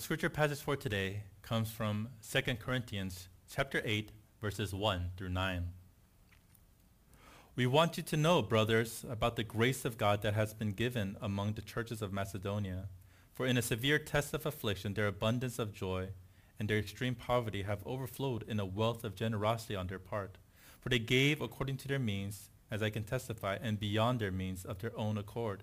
scripture passage for today comes from 2 Corinthians chapter 8, verses 1 through 9. We want you to know, brothers, about the grace of God that has been given among the churches of Macedonia. For in a severe test of affliction, their abundance of joy and their extreme poverty have overflowed in a wealth of generosity on their part. For they gave according to their means, as I can testify, and beyond their means of their own accord,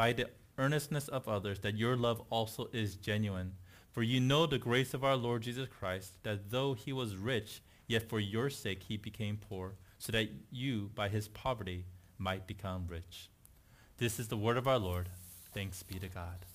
by the earnestness of others that your love also is genuine. For you know the grace of our Lord Jesus Christ, that though he was rich, yet for your sake he became poor so that you, by his poverty, might become rich. This is the word of our Lord. Thanks be to God.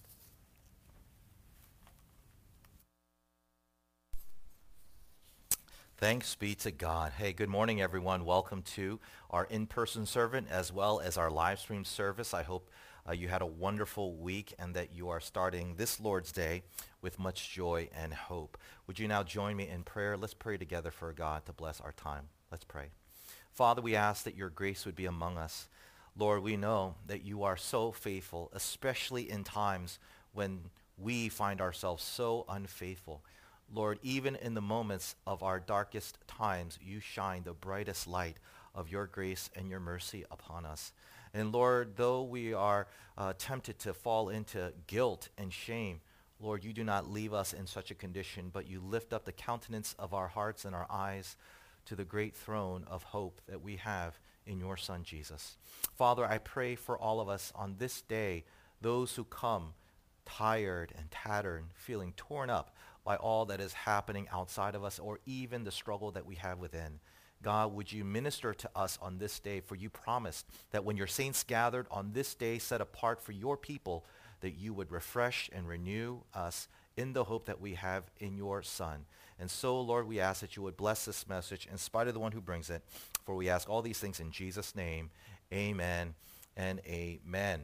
Thanks be to God. Hey, good morning, everyone. Welcome to our in-person servant as well as our live stream service. I hope uh, you had a wonderful week and that you are starting this Lord's Day with much joy and hope. Would you now join me in prayer? Let's pray together for God to bless our time. Let's pray. Father, we ask that your grace would be among us. Lord, we know that you are so faithful, especially in times when we find ourselves so unfaithful. Lord, even in the moments of our darkest times, you shine the brightest light of your grace and your mercy upon us. And Lord, though we are uh, tempted to fall into guilt and shame, Lord, you do not leave us in such a condition, but you lift up the countenance of our hearts and our eyes to the great throne of hope that we have in your Son, Jesus. Father, I pray for all of us on this day, those who come tired and tattered, feeling torn up by all that is happening outside of us or even the struggle that we have within. God, would you minister to us on this day? For you promised that when your saints gathered on this day set apart for your people, that you would refresh and renew us in the hope that we have in your Son. And so, Lord, we ask that you would bless this message in spite of the one who brings it. For we ask all these things in Jesus' name. Amen and amen.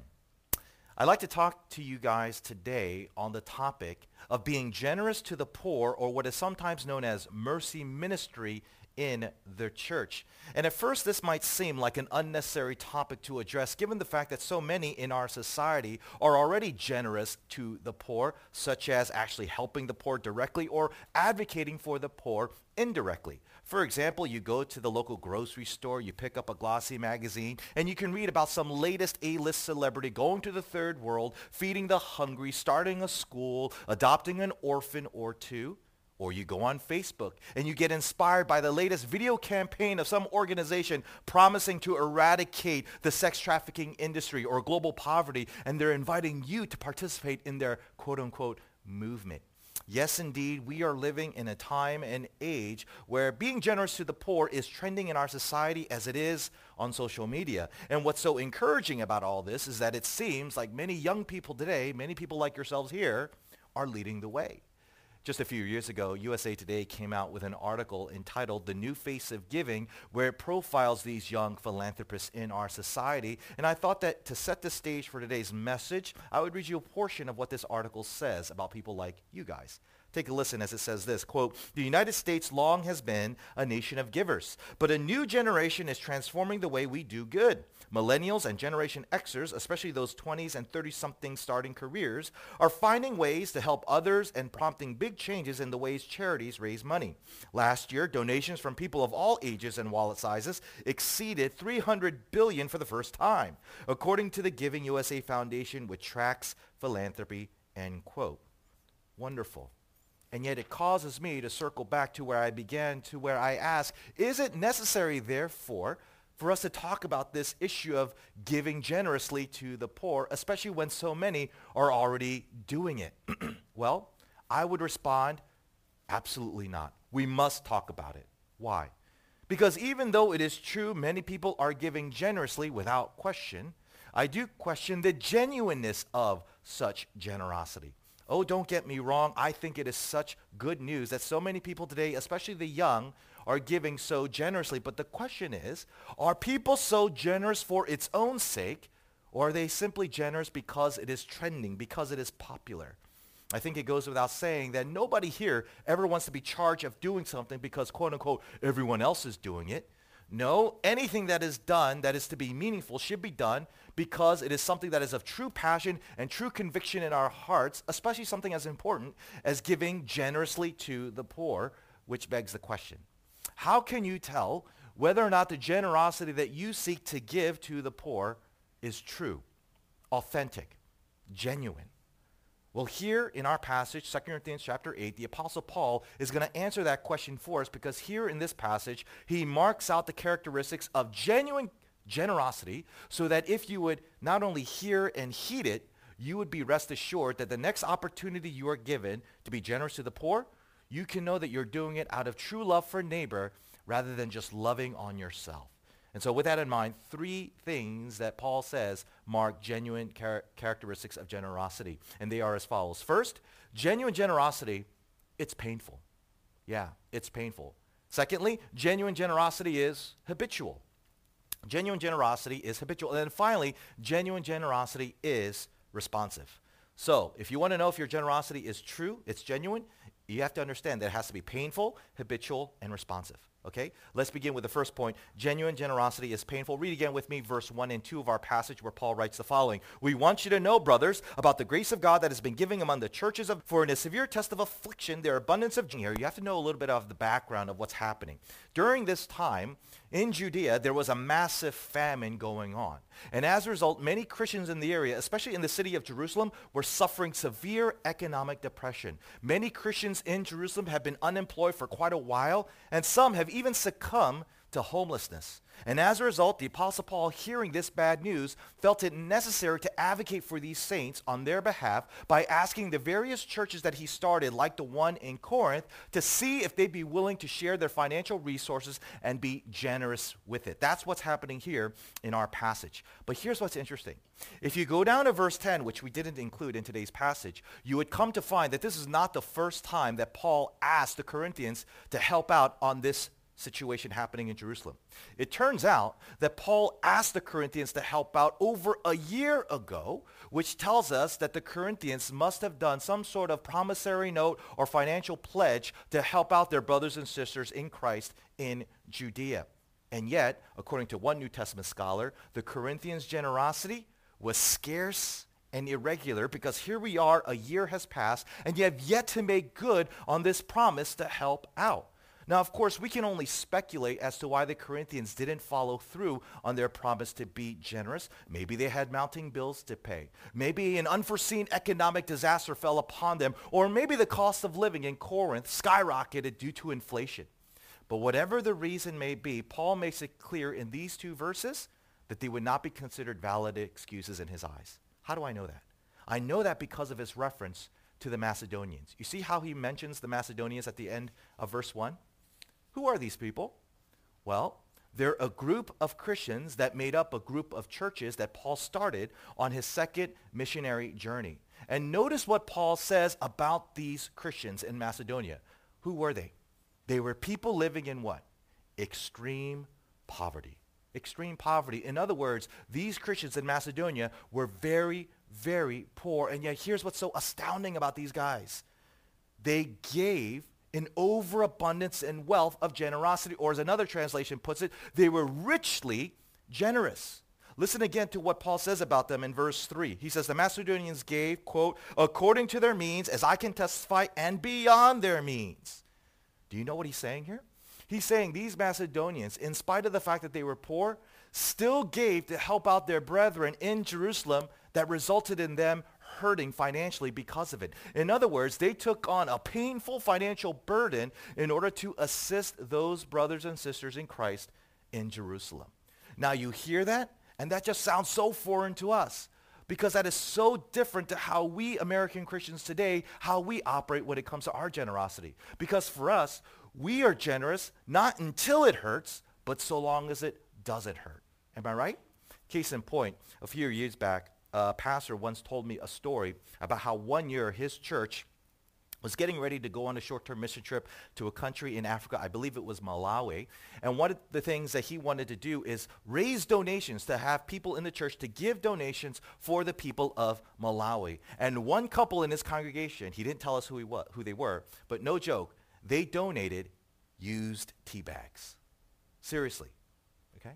I'd like to talk to you guys today on the topic of being generous to the poor, or what is sometimes known as mercy ministry in the church. And at first, this might seem like an unnecessary topic to address, given the fact that so many in our society are already generous to the poor, such as actually helping the poor directly or advocating for the poor indirectly. For example, you go to the local grocery store, you pick up a glossy magazine, and you can read about some latest A-list celebrity going to the third world, feeding the hungry, starting a school, adopting an orphan or two. Or you go on Facebook and you get inspired by the latest video campaign of some organization promising to eradicate the sex trafficking industry or global poverty, and they're inviting you to participate in their quote-unquote movement. Yes, indeed, we are living in a time and age where being generous to the poor is trending in our society as it is on social media. And what's so encouraging about all this is that it seems like many young people today, many people like yourselves here, are leading the way. Just a few years ago, USA Today came out with an article entitled The New Face of Giving, where it profiles these young philanthropists in our society. And I thought that to set the stage for today's message, I would read you a portion of what this article says about people like you guys. Take a listen as it says this, quote, The United States long has been a nation of givers, but a new generation is transforming the way we do good. Millennials and Generation Xers, especially those 20s and 30-something starting careers, are finding ways to help others and prompting big changes in the ways charities raise money. Last year, donations from people of all ages and wallet sizes exceeded 300 billion for the first time, according to the Giving USA Foundation, which tracks philanthropy, end quote. Wonderful. And yet it causes me to circle back to where I began, to where I ask, is it necessary, therefore, for us to talk about this issue of giving generously to the poor, especially when so many are already doing it? well, I would respond, absolutely not. We must talk about it. Why? Because even though it is true many people are giving generously without question, I do question the genuineness of such generosity. Oh, don't get me wrong. I think it is such good news that so many people today, especially the young, are giving so generously. But the question is, are people so generous for its own sake, or are they simply generous because it is trending, because it is popular? I think it goes without saying that nobody here ever wants to be charged of doing something because, quote unquote, everyone else is doing it. No, anything that is done that is to be meaningful should be done because it is something that is of true passion and true conviction in our hearts, especially something as important as giving generously to the poor, which begs the question, how can you tell whether or not the generosity that you seek to give to the poor is true, authentic, genuine? Well, here in our passage, 2 Corinthians chapter 8, the Apostle Paul is going to answer that question for us because here in this passage, he marks out the characteristics of genuine generosity so that if you would not only hear and heed it, you would be rest assured that the next opportunity you are given to be generous to the poor, you can know that you're doing it out of true love for neighbor rather than just loving on yourself. And so with that in mind, three things that Paul says mark genuine char- characteristics of generosity. And they are as follows. First, genuine generosity, it's painful. Yeah, it's painful. Secondly, genuine generosity is habitual. Genuine generosity is habitual. And then finally, genuine generosity is responsive. So if you want to know if your generosity is true, it's genuine, you have to understand that it has to be painful, habitual, and responsive. Okay? Let's begin with the first point. Genuine generosity is painful. Read again with me verse 1 and 2 of our passage where Paul writes the following. We want you to know, brothers, about the grace of God that has been given among the churches of, for in a severe test of affliction, their abundance of here. You have to know a little bit of the background of what's happening. During this time, in Judea, there was a massive famine going on. And as a result, many Christians in the area, especially in the city of Jerusalem, were suffering severe economic depression. Many Christians in Jerusalem have been unemployed for quite a while, and some have even succumbed to homelessness. And as a result, the Apostle Paul, hearing this bad news, felt it necessary to advocate for these saints on their behalf by asking the various churches that he started, like the one in Corinth, to see if they'd be willing to share their financial resources and be generous with it. That's what's happening here in our passage. But here's what's interesting. If you go down to verse 10, which we didn't include in today's passage, you would come to find that this is not the first time that Paul asked the Corinthians to help out on this situation happening in Jerusalem. It turns out that Paul asked the Corinthians to help out over a year ago, which tells us that the Corinthians must have done some sort of promissory note or financial pledge to help out their brothers and sisters in Christ in Judea. And yet, according to one New Testament scholar, the Corinthians' generosity was scarce and irregular because here we are, a year has passed, and you have yet to make good on this promise to help out. Now, of course, we can only speculate as to why the Corinthians didn't follow through on their promise to be generous. Maybe they had mounting bills to pay. Maybe an unforeseen economic disaster fell upon them. Or maybe the cost of living in Corinth skyrocketed due to inflation. But whatever the reason may be, Paul makes it clear in these two verses that they would not be considered valid excuses in his eyes. How do I know that? I know that because of his reference to the Macedonians. You see how he mentions the Macedonians at the end of verse 1? Who are these people? Well, they're a group of Christians that made up a group of churches that Paul started on his second missionary journey. And notice what Paul says about these Christians in Macedonia. Who were they? They were people living in what? Extreme poverty. Extreme poverty. In other words, these Christians in Macedonia were very, very poor. And yet here's what's so astounding about these guys. They gave an overabundance and wealth of generosity, or as another translation puts it, they were richly generous. Listen again to what Paul says about them in verse 3. He says, the Macedonians gave, quote, according to their means, as I can testify, and beyond their means. Do you know what he's saying here? He's saying these Macedonians, in spite of the fact that they were poor, still gave to help out their brethren in Jerusalem that resulted in them hurting financially because of it. In other words, they took on a painful financial burden in order to assist those brothers and sisters in Christ in Jerusalem. Now you hear that, and that just sounds so foreign to us because that is so different to how we American Christians today, how we operate when it comes to our generosity. Because for us, we are generous not until it hurts, but so long as it doesn't hurt. Am I right? Case in point, a few years back, uh, pastor once told me a story about how one year his church was getting ready to go on a short-term mission trip to a country in Africa. I believe it was Malawi. And one of the things that he wanted to do is raise donations to have people in the church to give donations for the people of Malawi. And one couple in his congregation, he didn't tell us who, he wa- who they were, but no joke, they donated used tea bags. Seriously. Okay?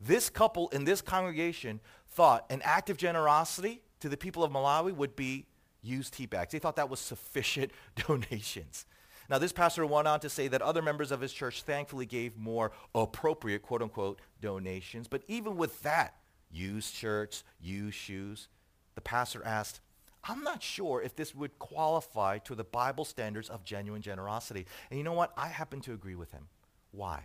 This couple in this congregation thought an act of generosity to the people of Malawi would be used tea bags. They thought that was sufficient donations. Now, this pastor went on to say that other members of his church thankfully gave more appropriate, quote unquote, donations. But even with that, used shirts, used shoes, the pastor asked, I'm not sure if this would qualify to the Bible standards of genuine generosity. And you know what? I happen to agree with him. Why?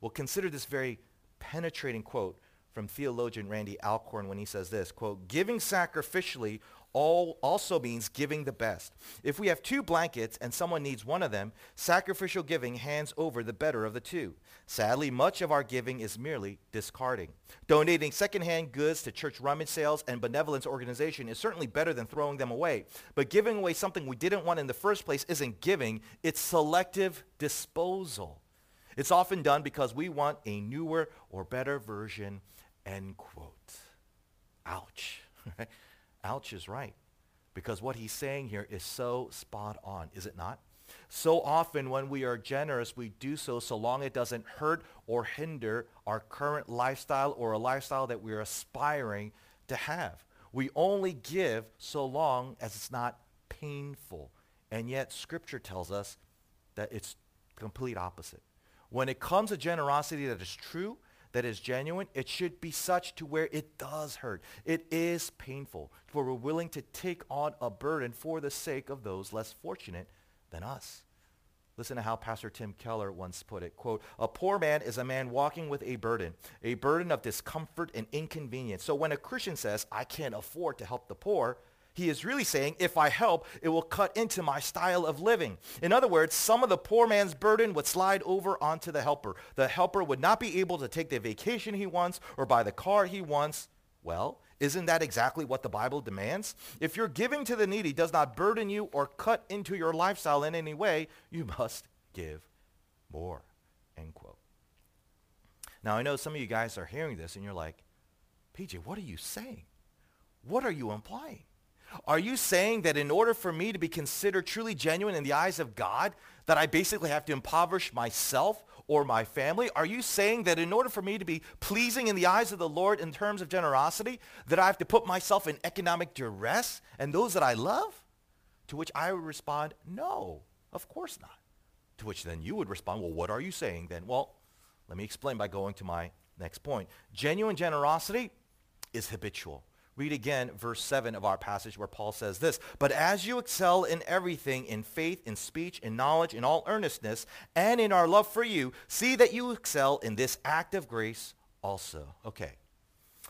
Well, consider this very penetrating quote from theologian Randy Alcorn when he says this, quote, giving sacrificially all also means giving the best. If we have two blankets and someone needs one of them, sacrificial giving hands over the better of the two. Sadly, much of our giving is merely discarding. Donating secondhand goods to church rummage sales and benevolence organization is certainly better than throwing them away. But giving away something we didn't want in the first place isn't giving, it's selective disposal. It's often done because we want a newer or better version, end quote. Ouch. Ouch is right. Because what he's saying here is so spot on, is it not? So often when we are generous, we do so so long it doesn't hurt or hinder our current lifestyle or a lifestyle that we're aspiring to have. We only give so long as it's not painful. And yet Scripture tells us that it's complete opposite. When it comes to generosity that is true, that is genuine, it should be such to where it does hurt. It is painful, for we're willing to take on a burden for the sake of those less fortunate than us. Listen to how Pastor Tim Keller once put it. Quote, a poor man is a man walking with a burden, a burden of discomfort and inconvenience. So when a Christian says, I can't afford to help the poor, he is really saying, if I help, it will cut into my style of living. In other words, some of the poor man's burden would slide over onto the helper. The helper would not be able to take the vacation he wants or buy the car he wants. Well, isn't that exactly what the Bible demands? If your giving to the needy does not burden you or cut into your lifestyle in any way, you must give more. End quote. Now, I know some of you guys are hearing this and you're like, PJ, what are you saying? What are you implying? Are you saying that in order for me to be considered truly genuine in the eyes of God, that I basically have to impoverish myself or my family? Are you saying that in order for me to be pleasing in the eyes of the Lord in terms of generosity, that I have to put myself in economic duress and those that I love? To which I would respond, no, of course not. To which then you would respond, well, what are you saying then? Well, let me explain by going to my next point. Genuine generosity is habitual. Read again verse 7 of our passage where Paul says this, But as you excel in everything, in faith, in speech, in knowledge, in all earnestness, and in our love for you, see that you excel in this act of grace also. Okay.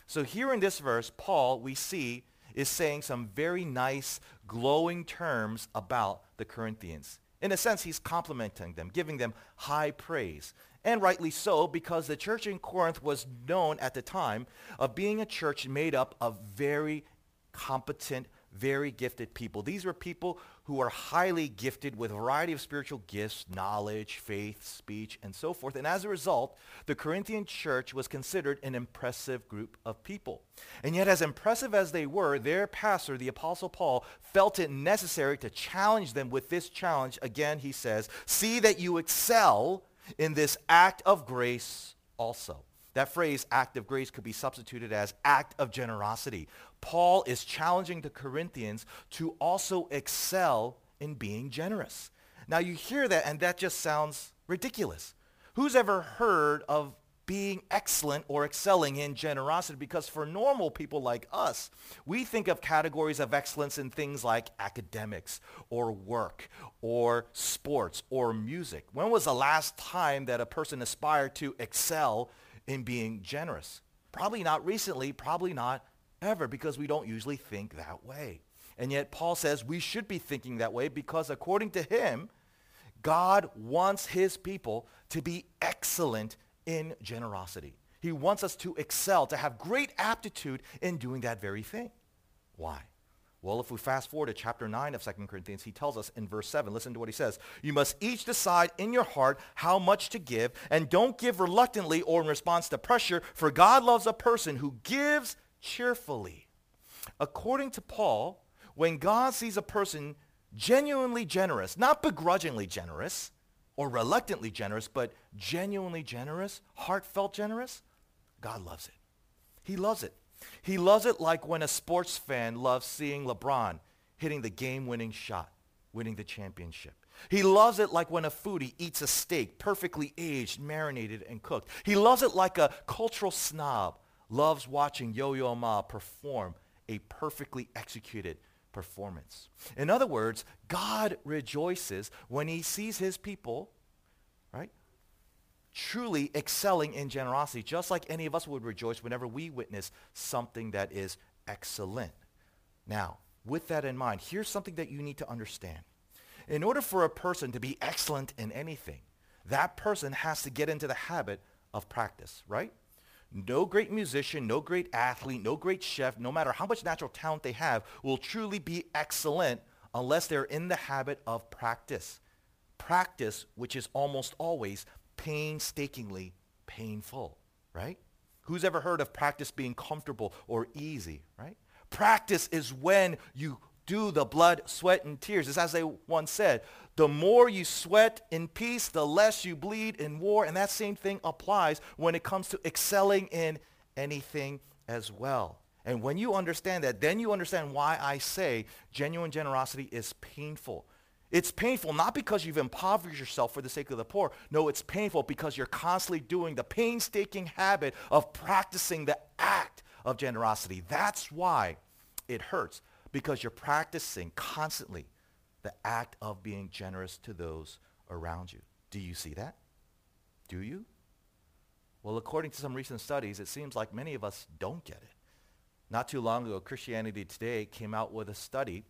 So here in this verse, Paul, we see, is saying some very nice, glowing terms about the Corinthians. In a sense, he's complimenting them, giving them high praise and rightly so, because the church in Corinth was known at the time of being a church made up of very competent, very gifted people. These were people who are highly gifted with a variety of spiritual gifts, knowledge, faith, speech, and so forth. And as a result, the Corinthian church was considered an impressive group of people. And yet, as impressive as they were, their pastor, the Apostle Paul, felt it necessary to challenge them with this challenge. Again, he says, see that you excel in this act of grace also. That phrase, act of grace, could be substituted as act of generosity. Paul is challenging the Corinthians to also excel in being generous. Now you hear that and that just sounds ridiculous. Who's ever heard of being excellent or excelling in generosity because for normal people like us, we think of categories of excellence in things like academics or work or sports or music. When was the last time that a person aspired to excel in being generous? Probably not recently, probably not ever because we don't usually think that way. And yet Paul says we should be thinking that way because according to him, God wants his people to be excellent in generosity. He wants us to excel, to have great aptitude in doing that very thing. Why? Well, if we fast forward to chapter 9 of 2 Corinthians, he tells us in verse 7, listen to what he says. You must each decide in your heart how much to give, and don't give reluctantly or in response to pressure, for God loves a person who gives cheerfully. According to Paul, when God sees a person genuinely generous, not begrudgingly generous or reluctantly generous, but genuinely generous, heartfelt generous, God loves it. He loves it. He loves it like when a sports fan loves seeing LeBron hitting the game-winning shot, winning the championship. He loves it like when a foodie eats a steak perfectly aged, marinated, and cooked. He loves it like a cultural snob loves watching Yo-Yo Ma perform a perfectly executed performance. In other words, God rejoices when he sees his people, truly excelling in generosity, just like any of us would rejoice whenever we witness something that is excellent. Now, with that in mind, here's something that you need to understand. In order for a person to be excellent in anything, that person has to get into the habit of practice, right? No great musician, no great athlete, no great chef, no matter how much natural talent they have, will truly be excellent unless they're in the habit of practice. Practice, which is almost always painstakingly painful, right? Who's ever heard of practice being comfortable or easy, right? Practice is when you do the blood, sweat, and tears. It's as they once said, the more you sweat in peace, the less you bleed in war. And that same thing applies when it comes to excelling in anything as well. And when you understand that, then you understand why I say genuine generosity is painful. It's painful not because you've impoverished yourself for the sake of the poor. No, it's painful because you're constantly doing the painstaking habit of practicing the act of generosity. That's why it hurts because you're practicing constantly the act of being generous to those around you. Do you see that? Do you? Well, according to some recent studies, it seems like many of us don't get it. Not too long ago, Christianity Today came out with a study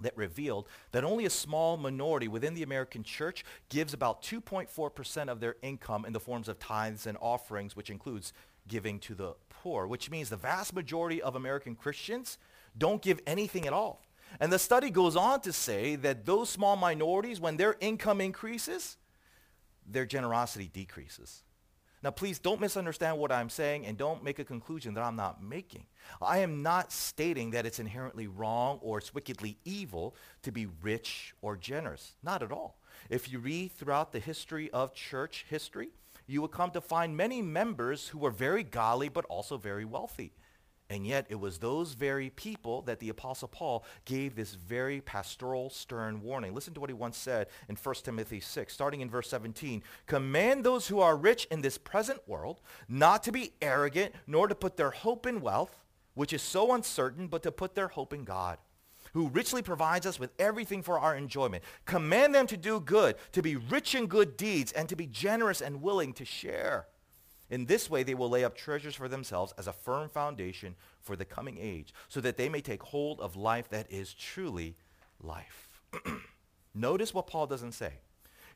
that revealed that only a small minority within the American church gives about 2.4% of their income in the forms of tithes and offerings, which includes giving to the poor, which means the vast majority of American Christians don't give anything at all. And the study goes on to say that those small minorities, when their income increases, their generosity decreases. Now, please don't misunderstand what I'm saying and don't make a conclusion that I'm not making. I am not stating that it's inherently wrong or it's wickedly evil to be rich or generous. Not at all. If you read throughout the history of church history, you will come to find many members who were very godly but also very wealthy. And yet it was those very people that the Apostle Paul gave this very pastoral, stern warning. Listen to what he once said in 1 Timothy 6, starting in verse 17. Command those who are rich in this present world not to be arrogant, nor to put their hope in wealth, which is so uncertain, but to put their hope in God, who richly provides us with everything for our enjoyment. Command them to do good, to be rich in good deeds, and to be generous and willing to share. In this way, they will lay up treasures for themselves as a firm foundation for the coming age, so that they may take hold of life that is truly life. Notice what Paul doesn't say.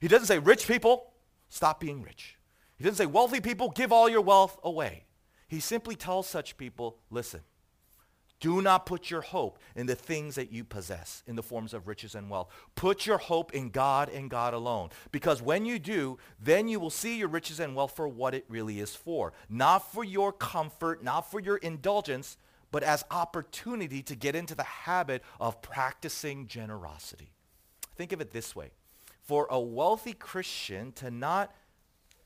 He doesn't say, rich people, stop being rich. He doesn't say, wealthy people, give all your wealth away. He simply tells such people, listen, do not put your hope in the things that you possess in the forms of riches and wealth. Put your hope in God and God alone. Because when you do, then you will see your riches and wealth for what it really is for. Not for your comfort, not for your indulgence, but as opportunity to get into the habit of practicing generosity. Think of it this way. For a wealthy Christian to not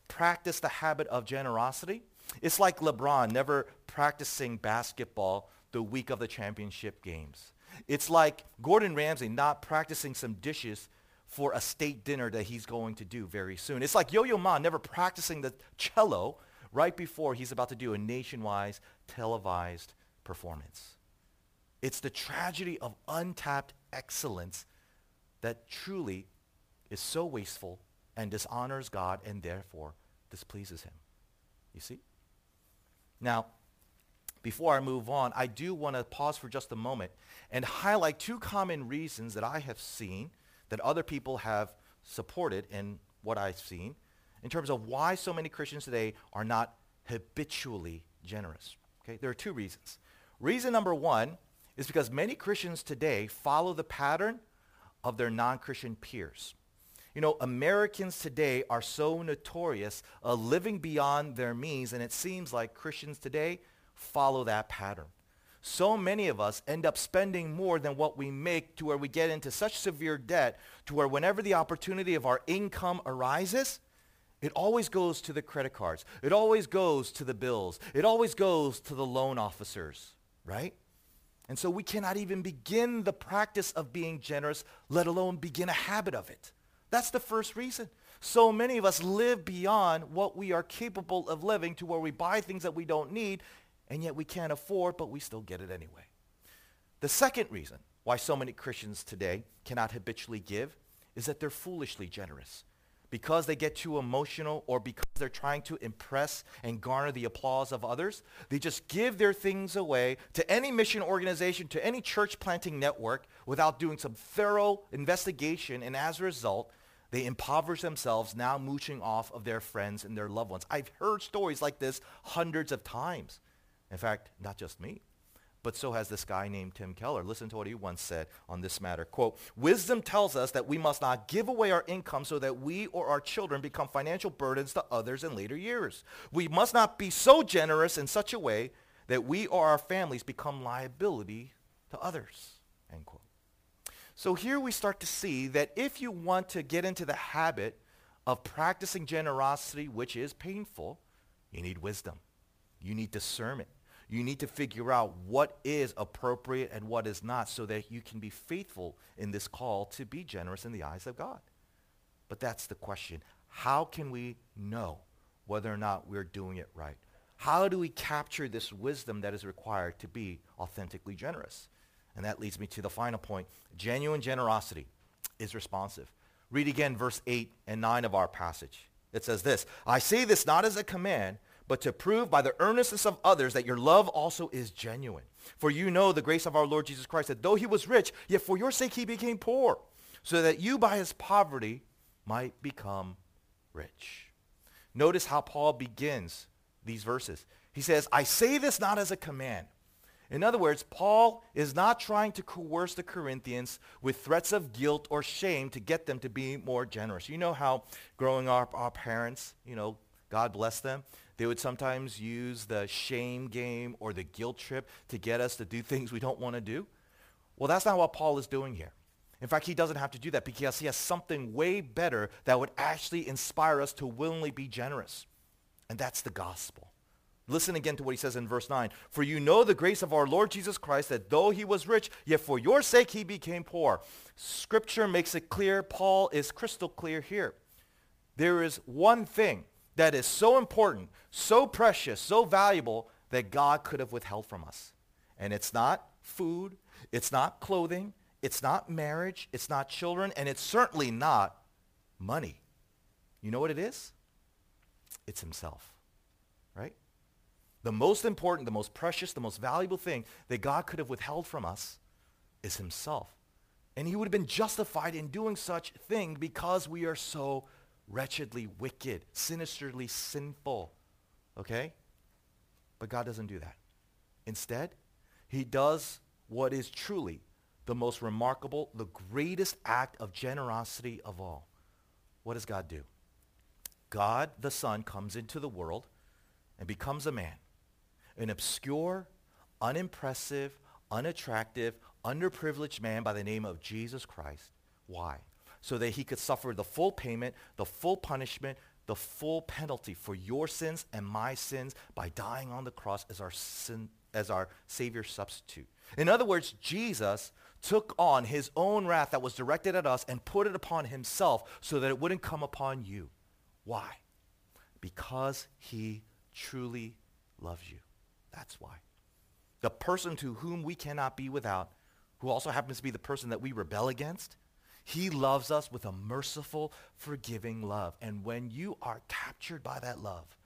practice the habit of generosity, it's like LeBron never practicing basketball the week of the championship games. It's like Gordon Ramsay not practicing some dishes for a state dinner that he's going to do very soon. It's like Yo-Yo Ma never practicing the cello right before he's about to do a nationwide televised performance. It's the tragedy of untapped excellence that truly is so wasteful and dishonors God and therefore displeases him. You see? Now, before I move on, I do want to pause for just a moment and highlight two common reasons that I have seen that other people have supported in what I've seen in terms of why so many Christians today are not habitually generous. Okay? There are two reasons. Reason number one is because many Christians today follow the pattern of their non-Christian peers. You know, Americans today are so notorious of living beyond their means, and it seems like Christians today follow that pattern. So many of us end up spending more than what we make to where we get into such severe debt to where whenever the opportunity of our income arises, it always goes to the credit cards. It always goes to the bills. It always goes to the loan officers, right? And so we cannot even begin the practice of being generous, let alone begin a habit of it. That's the first reason. So many of us live beyond what we are capable of living to where we buy things that we don't need and yet we can't afford, but we still get it anyway. The second reason why so many Christians today cannot habitually give is that they're foolishly generous because they get too emotional or because they're trying to impress and garner the applause of others, they just give their things away to any mission organization, to any church planting network without doing some thorough investigation. And as a result, they impoverish themselves now mooching off of their friends and their loved ones. I've heard stories like this hundreds of times. In fact, not just me but so has this guy named Tim Keller. Listen to what he once said on this matter. Quote, wisdom tells us that we must not give away our income so that we or our children become financial burdens to others in later years. We must not be so generous in such a way that we or our families become liability to others. End quote. So here we start to see that if you want to get into the habit of practicing generosity, which is painful, you need wisdom. You need discernment. You need to figure out what is appropriate and what is not so that you can be faithful in this call to be generous in the eyes of God. But that's the question. How can we know whether or not we're doing it right? How do we capture this wisdom that is required to be authentically generous? And that leads me to the final point. Genuine generosity is responsive. Read again verse 8 and 9 of our passage. It says this, I say this not as a command, but to prove by the earnestness of others that your love also is genuine. For you know the grace of our Lord Jesus Christ, that though he was rich, yet for your sake he became poor, so that you by his poverty might become rich. Notice how Paul begins these verses. He says, I say this not as a command. In other words, Paul is not trying to coerce the Corinthians with threats of guilt or shame to get them to be more generous. You know how growing up, our parents, you know, God bless them, they would sometimes use the shame game or the guilt trip to get us to do things we don't want to do. Well, that's not what Paul is doing here. In fact, he doesn't have to do that because he has something way better that would actually inspire us to willingly be generous. And that's the gospel. Listen again to what he says in verse 9. For you know the grace of our Lord Jesus Christ, that though he was rich, yet for your sake he became poor. Scripture makes it clear. Paul is crystal clear here. There is one thing that is so important, so precious, so valuable that God could have withheld from us. And it's not food, it's not clothing, it's not marriage, it's not children, and it's certainly not money. You know what it is? It's himself, right? The most important, the most precious, the most valuable thing that God could have withheld from us is himself. And he would have been justified in doing such thing because we are so wretchedly wicked, sinisterly sinful. Okay? But God doesn't do that. Instead, he does what is truly the most remarkable, the greatest act of generosity of all. What does God do? God, the Son, comes into the world and becomes a man. An obscure, unimpressive, unattractive, underprivileged man by the name of Jesus Christ. Why? So that he could suffer the full payment, the full punishment, the full penalty for your sins and my sins by dying on the cross as our sin, as our savior substitute. In other words, Jesus took on his own wrath that was directed at us and put it upon himself so that it wouldn't come upon you. Why? Because he truly loves you. That's why. The person to whom we cannot be without, who also happens to be the person that we rebel against, he loves us with a merciful, forgiving love. And when you are captured by that love,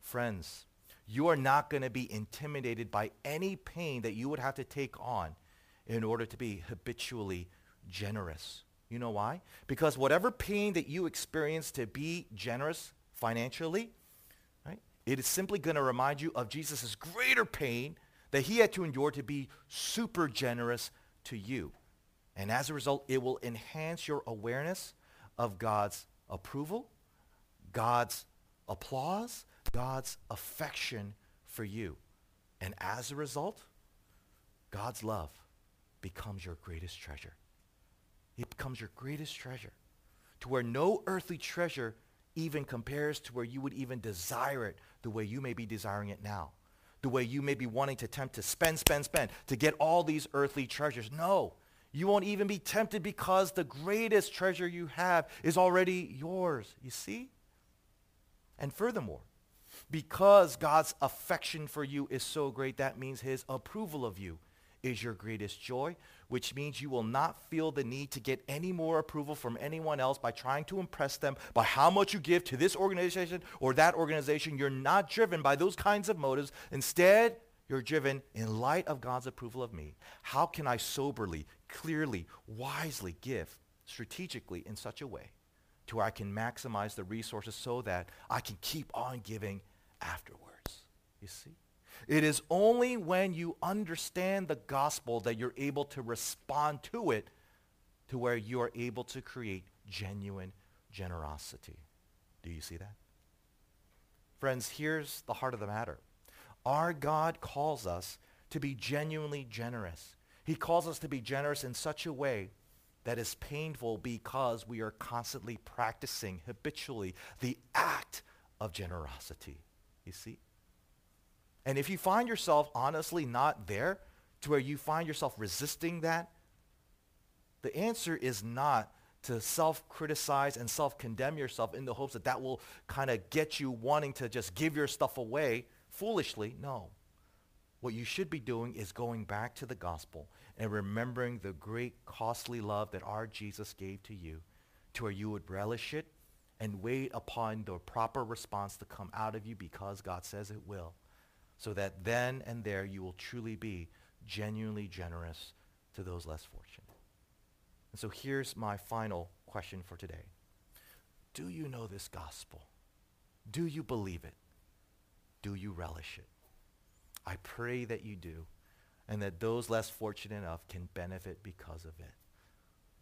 friends, you are not going to be intimidated by any pain that you would have to take on in order to be habitually generous. You know why? Because whatever pain that you experience to be generous financially, right, it is simply going to remind you of Jesus' greater pain that he had to endure to be super generous to you. And as a result, it will enhance your awareness of God's approval, God's applause, God's affection for you. And as a result, God's love becomes your greatest treasure. It becomes your greatest treasure to where no earthly treasure even compares to where you would even desire it the way you may be desiring it now. The way you may be wanting to attempt to spend, spend, spend to get all these earthly treasures. No, you won't even be tempted because the greatest treasure you have is already yours. You see? And furthermore, because God's affection for you is so great, that means his approval of you is your greatest joy, which means you will not feel the need to get any more approval from anyone else by trying to impress them by how much you give to this organization or that organization. You're not driven by those kinds of motives. Instead, you're driven in light of God's approval of me. How can I soberly, clearly, wisely give strategically in such a way to where I can maximize the resources so that I can keep on giving afterwards? You see? It is only when you understand the gospel that you're able to respond to it to where you are able to create genuine generosity. Do you see that? Friends, here's the heart of the matter. Our God calls us to be genuinely generous. He calls us to be generous in such a way that is painful because we are constantly practicing habitually the act of generosity. You see? And if you find yourself honestly not there to where you find yourself resisting that, the answer is not to self-criticize and self-condemn yourself in the hopes that that will kind of get you wanting to just give your stuff away foolishly. No. What you should be doing is going back to the gospel and remembering the great costly love that our Jesus gave to you to where you would relish it and wait upon the proper response to come out of you because God says it will so that then and there you will truly be genuinely generous to those less fortunate. And so here's my final question for today. Do you know this gospel? Do you believe it? Do you relish it? I pray that you do and that those less fortunate enough can benefit because of it.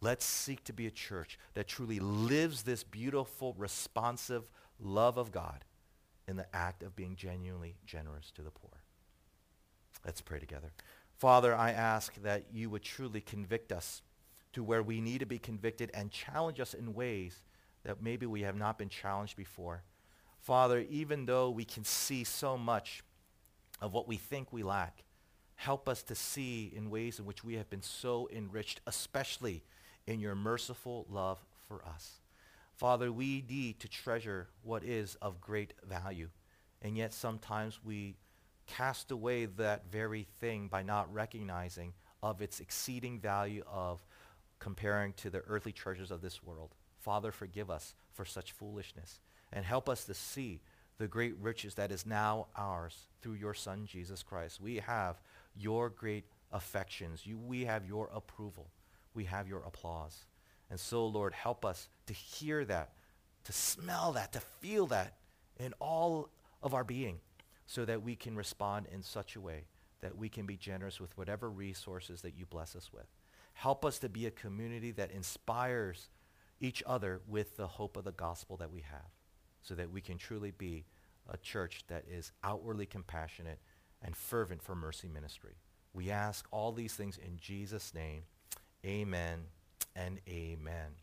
Let's seek to be a church that truly lives this beautiful, responsive love of God in the act of being genuinely generous to the poor. Let's pray together. Father, I ask that you would truly convict us to where we need to be convicted and challenge us in ways that maybe we have not been challenged before. Father, even though we can see so much of what we think we lack, help us to see in ways in which we have been so enriched, especially in your merciful love for us. Father, we need to treasure what is of great value. And yet sometimes we cast away that very thing by not recognizing of its exceeding value of comparing to the earthly treasures of this world. Father, forgive us for such foolishness and help us to see the great riches that is now ours through your Son, Jesus Christ. We have your great affections. You, we have your approval. We have your applause. And so, Lord, help us to hear that, to smell that, to feel that in all of our being so that we can respond in such a way that we can be generous with whatever resources that you bless us with. Help us to be a community that inspires each other with the hope of the gospel that we have so that we can truly be a church that is outwardly compassionate and fervent for mercy ministry. We ask all these things in Jesus' name. Amen and amen.